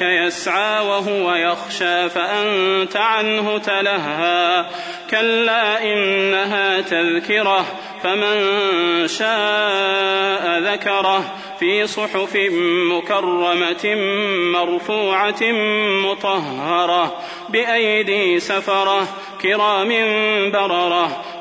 جاءك يسعى وهو يخشى فأنت عنه تلهى. كلا إنها تذكرة فمن شاء ذكره. في صحف مكرمة مرفوعة مطهرة بأيدي سفرة كرام بررة.